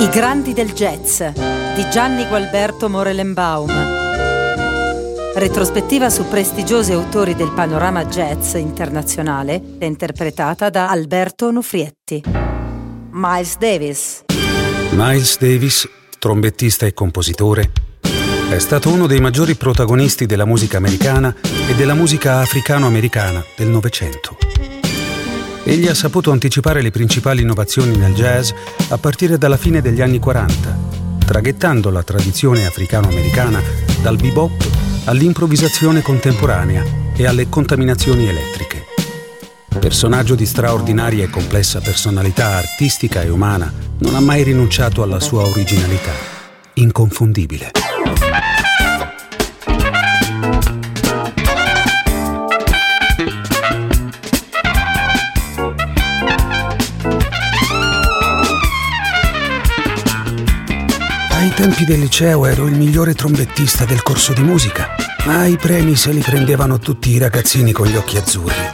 I grandi del jazz di Gianni Gualberto Morelenbaum. Retrospettiva su prestigiosi autori del panorama jazz internazionale, interpretata da Alberto Onufrietti. Miles Davis. Miles Davis, trombettista e compositore, è stato uno dei maggiori protagonisti della musica americana e della musica africano-americana del Novecento. Egli ha saputo anticipare le principali innovazioni nel jazz a partire dalla fine degli anni 40, traghettando la tradizione africano-americana dal bebop all'improvvisazione contemporanea e alle contaminazioni elettriche. Personaggio di straordinaria e complessa personalità artistica e umana, non ha mai rinunciato alla sua originalità, inconfondibile. Tempi del liceo ero il migliore trombettista del corso di musica, ma i premi se li prendevano tutti i ragazzini con gli occhi azzurri.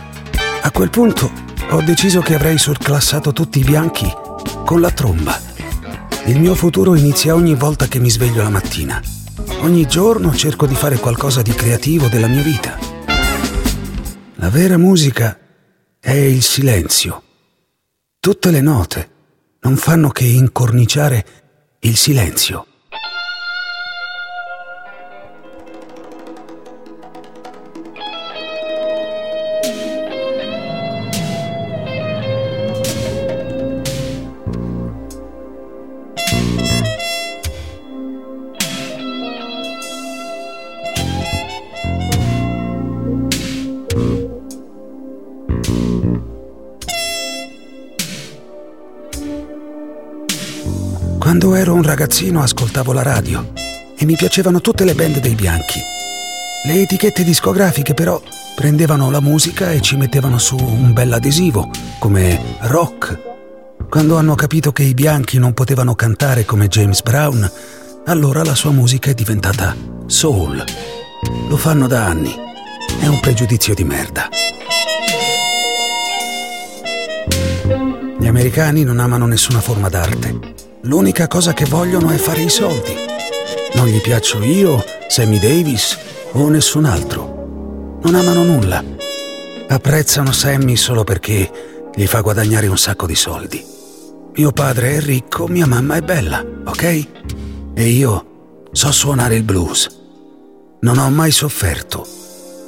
A quel punto ho deciso che avrei surclassato tutti i bianchi con la tromba. Il mio futuro inizia ogni volta che mi sveglio la mattina. Ogni giorno cerco di fare qualcosa di creativo della mia vita. La vera musica è il silenzio. Tutte le note non fanno che incorniciare il silenzio. Ragazzino ascoltavo la radio e mi piacevano tutte le band dei bianchi. Le etichette discografiche però prendevano la musica e ci mettevano su un bel adesivo, come rock. Quando hanno capito che i bianchi non potevano cantare come James Brown, allora la sua musica è diventata soul. Lo fanno da anni. È un pregiudizio di merda. Gli americani non amano nessuna forma d'arte. L'unica cosa che vogliono è fare i soldi. Non gli piaccio io, Sammy Davis o nessun altro. Non amano nulla. Apprezzano Sammy solo perché gli fa guadagnare un sacco di soldi. Mio padre è ricco, mia mamma è bella, ok? E io so suonare il blues. Non ho mai sofferto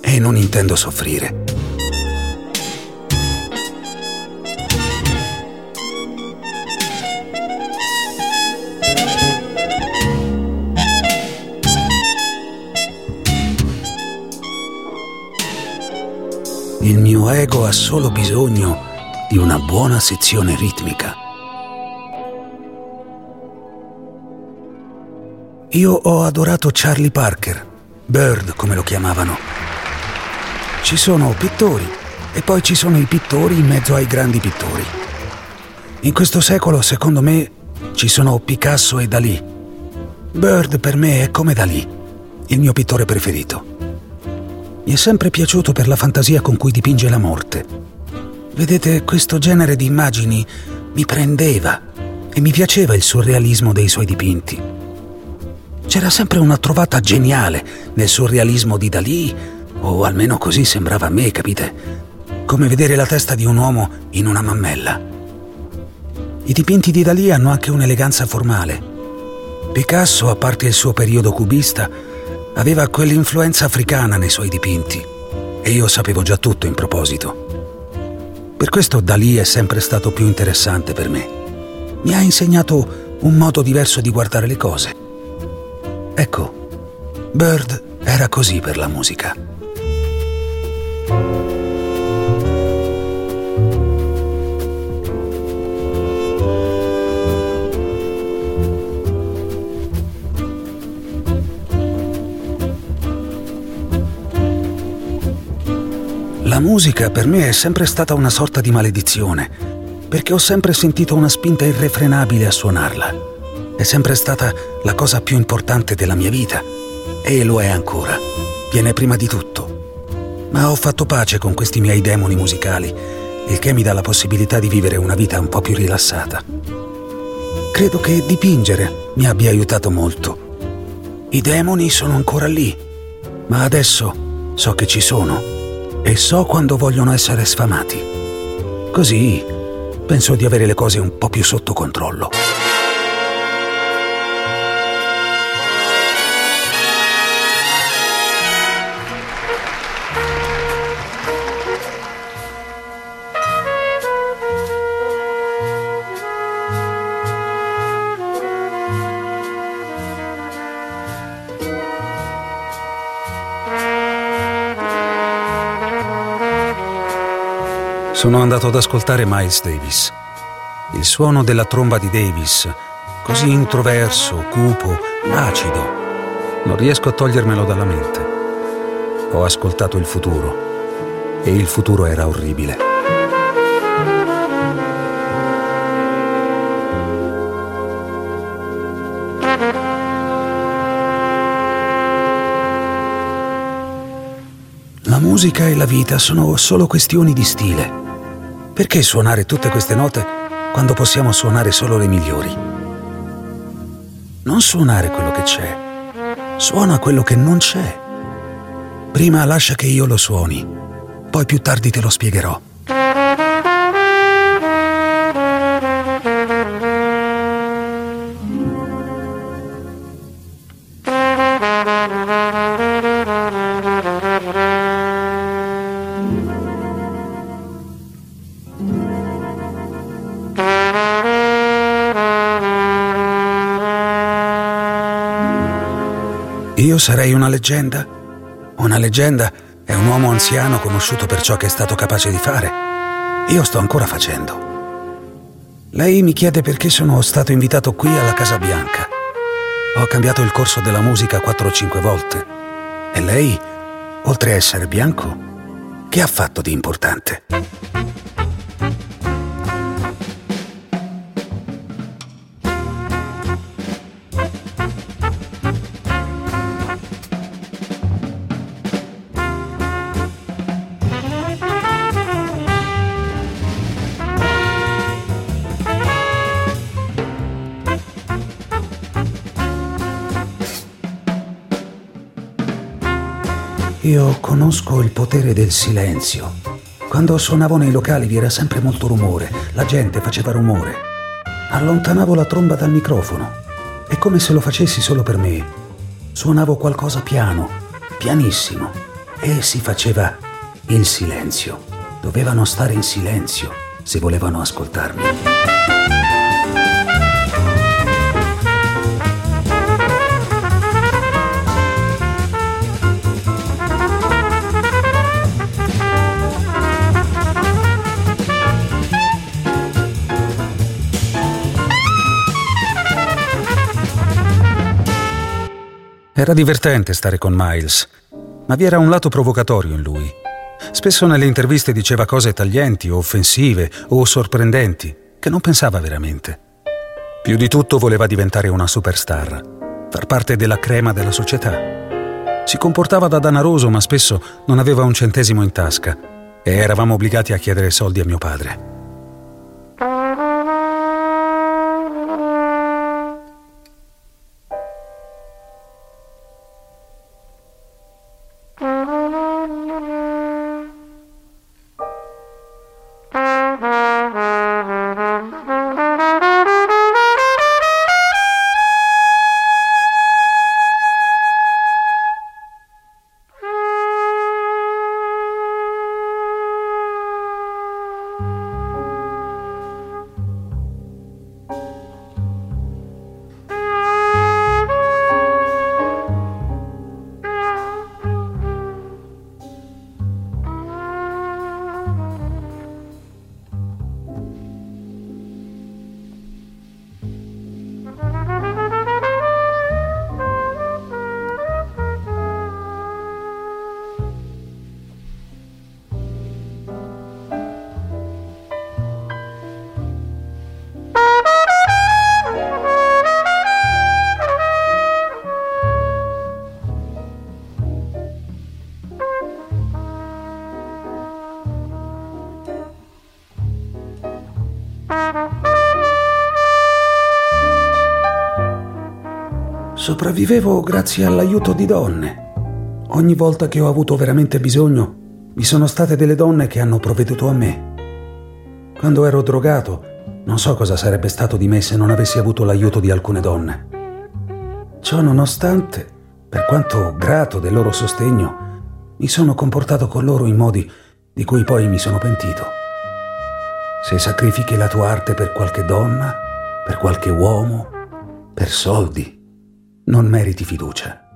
e non intendo soffrire. Il mio ego ha solo bisogno di una buona sezione ritmica. Io ho adorato Charlie Parker, Bird come lo chiamavano. Ci sono pittori e poi ci sono i pittori in mezzo ai grandi pittori. In questo secolo, secondo me, ci sono Picasso e Dalì. Bird per me è come Dalì, il mio pittore preferito. Mi è sempre piaciuto per la fantasia con cui dipinge la morte. Vedete, questo genere di immagini mi prendeva e mi piaceva il surrealismo dei suoi dipinti. C'era sempre una trovata geniale nel surrealismo di Dalì, o almeno così sembrava a me, capite? Come vedere la testa di un uomo in una mammella. I dipinti di Dalì hanno anche un'eleganza formale. Picasso, a parte il suo periodo cubista, aveva quell'influenza africana nei suoi dipinti e io sapevo già tutto in proposito. Per questo Dalì è sempre stato più interessante per me. Mi ha insegnato un modo diverso di guardare le cose. Ecco, Bird era così per la musica. La musica per me è sempre stata una sorta di maledizione, perché ho sempre sentito una spinta irrefrenabile a suonarla. È sempre stata la cosa più importante della mia vita e lo è ancora. Viene prima di tutto. Ma ho fatto pace con questi miei demoni musicali, il che mi dà la possibilità di vivere una vita un po' più rilassata. credo che dipingere mi abbia aiutato molto. I demoni sono ancora lì, ma adesso so che ci sono e so quando vogliono essere sfamati. Così penso di avere le cose un po' più sotto controllo. Sono andato ad ascoltare Miles Davis. Il suono della tromba di Davis, così introverso, cupo, acido. Non riesco a togliermelo dalla mente. Ho ascoltato il futuro e il futuro era orribile. La musica e la vita sono solo questioni di stile. Perché suonare tutte queste note quando possiamo suonare solo le migliori? Non suonare quello che c'è, suona quello che non c'è. Prima lascia che io lo suoni, poi più tardi te lo spiegherò. Io sarei una leggenda? Una leggenda è un uomo anziano conosciuto per ciò che è stato capace di fare. Io sto ancora facendo. Lei mi chiede perché sono stato invitato qui alla Casa Bianca. Ho cambiato il corso della musica quattro o cinque volte. E lei, oltre a essere bianco, che ha fatto di importante? Io conosco il potere del silenzio. Quando suonavo nei locali vi era sempre molto rumore, la gente faceva rumore. Allontanavo la tromba dal microfono. È come se lo facessi solo per me. Suonavo qualcosa piano, pianissimo, e si faceva il silenzio. Dovevano stare in silenzio se volevano ascoltarmi. Era divertente stare con Miles, ma vi era un lato provocatorio in lui. Spesso nelle interviste diceva cose taglienti offensive o sorprendenti che non pensava veramente. Più di tutto voleva diventare una superstar, far parte della crema della società. Si comportava da danaroso, ma spesso non aveva un centesimo in tasca e eravamo obbligati a chiedere soldi a mio padre. Sopravvivevo grazie all'aiuto di donne. Ogni volta che ho avuto veramente bisogno, vi sono state delle donne che hanno provveduto a me. Quando ero drogato, non so cosa sarebbe stato di me se non avessi avuto l'aiuto di alcune donne. Ciò nonostante, per quanto grato del loro sostegno, mi sono comportato con loro in modi di cui poi mi sono pentito. Se sacrifichi la tua arte per qualche donna, per qualche uomo, per soldi, non meriti fiducia.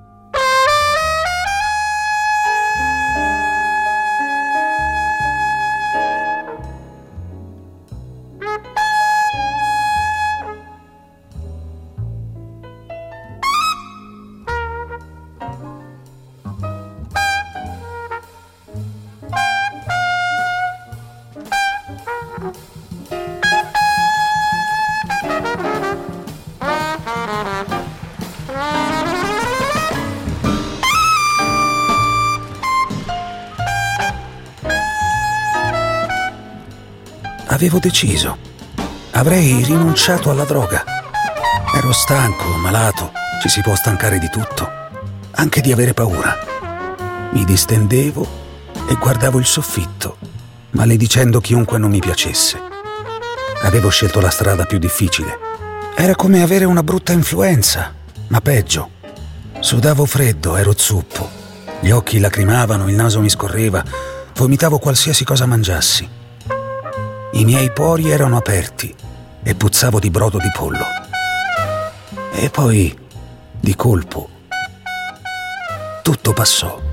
Avevo deciso. Avrei rinunciato alla droga. Ero stanco, malato, ci si può stancare di tutto, anche di avere paura. Mi distendevo e guardavo il soffitto, maledicendo chiunque non mi piacesse. Avevo scelto la strada più difficile. Era come avere una brutta influenza, ma peggio. Sudavo freddo, ero zuppo. Gli occhi lacrimavano, il naso mi scorreva, vomitavo qualsiasi cosa mangiassi. I miei pori erano aperti e puzzavo di brodo di pollo. E poi, di colpo, tutto passò.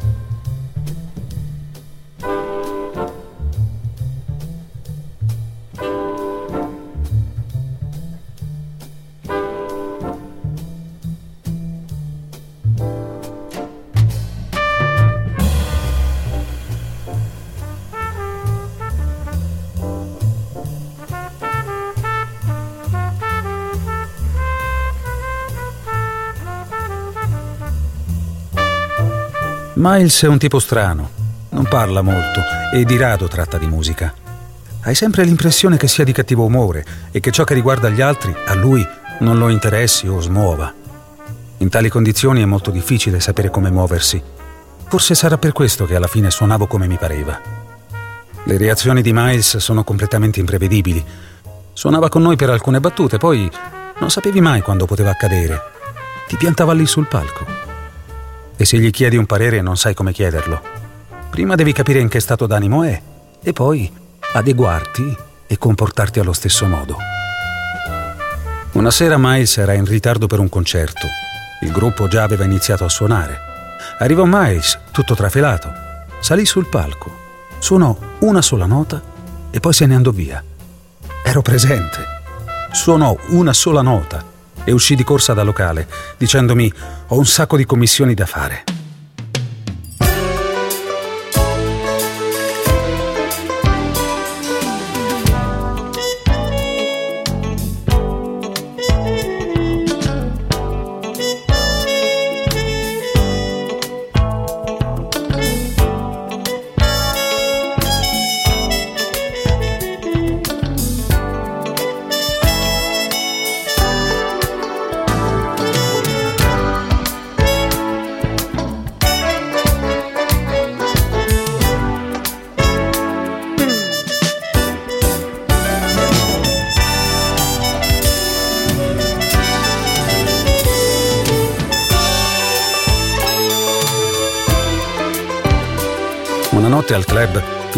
Miles è un tipo strano, non parla molto e di rado tratta di musica. Hai sempre l'impressione che sia di cattivo umore e che ciò che riguarda gli altri a lui non lo interessi o smuova. In tali condizioni è molto difficile sapere come muoversi. Forse sarà per questo che alla fine suonavo come mi pareva. Le reazioni di Miles sono completamente imprevedibili. Suonava con noi per alcune battute, poi non sapevi mai quando poteva accadere. Ti piantava lì sul palco e se gli chiedi un parere non sai come chiederlo. Prima devi capire in che stato d'animo è e poi adeguarti e comportarti allo stesso modo. Una sera Miles era in ritardo per un concerto. Il gruppo già aveva iniziato a suonare. Arrivò Miles, tutto trafelato. Salì sul palco, suonò una sola nota e poi se ne andò via. Ero presente. Suonò una sola nota e uscì di corsa dal locale, dicendomi ho un sacco di commissioni da fare.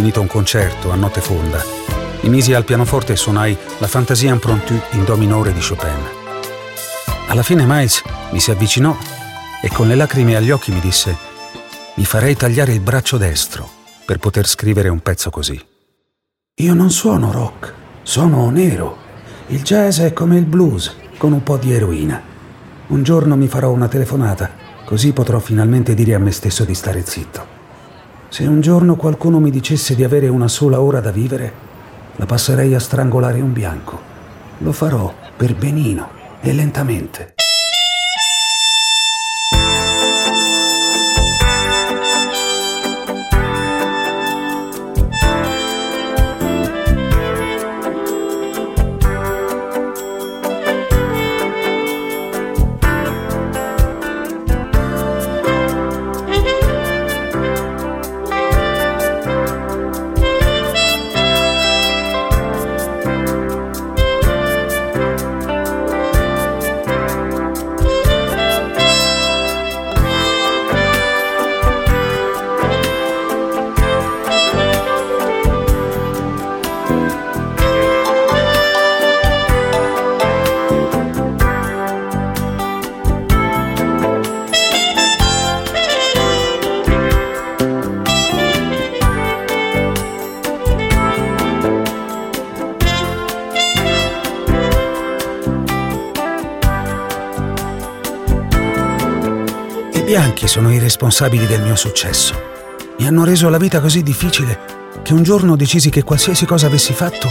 Finito un concerto a notte fonda, mi misi al pianoforte e suonai la Fantasia impromptu in Do minore di Chopin. Alla fine Miles mi si avvicinò e con le lacrime agli occhi mi disse mi farei tagliare il braccio destro per poter scrivere un pezzo così. Io non suono rock, sono nero. Il jazz è come il blues, con un po' di eroina. Un giorno mi farò una telefonata, così potrò finalmente dire a me stesso di stare zitto. Se un giorno qualcuno mi dicesse di avere una sola ora da vivere, la passerei a strangolare un bianco. Lo farò per benino e lentamente. Sono i responsabili del mio successo. Mi hanno reso la vita così difficile che un giorno decisi che qualsiasi cosa avessi fatto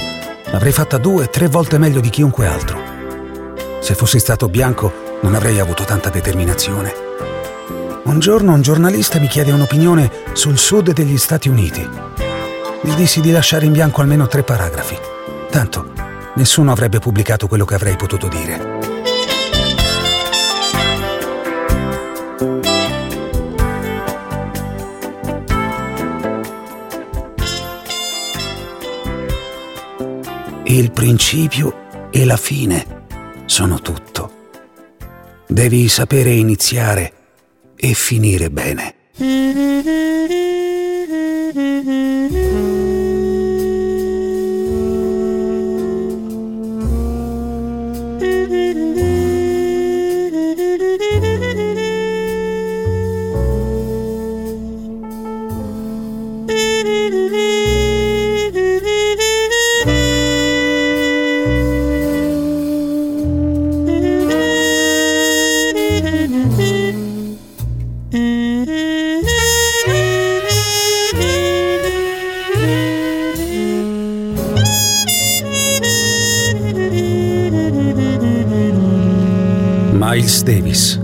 l'avrei fatta due, tre volte meglio di chiunque altro. Se fossi stato bianco non avrei avuto tanta determinazione. Un giorno un giornalista mi chiede un'opinione sul sud degli Stati Uniti. Gli dissi di lasciare in bianco almeno tre paragrafi. Tanto nessuno avrebbe pubblicato quello che avrei potuto dire. Il principio e la fine sono tutto. Devi sapere iniziare e finire bene. Miles Davis.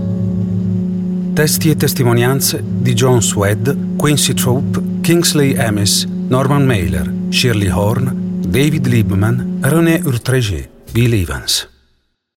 Testi e testimonianze di John Swed, Quincy Troop, Kingsley Amis, Norman Mailer, Shirley Horn, David Liebman, René Urtrégé, Bill Evans.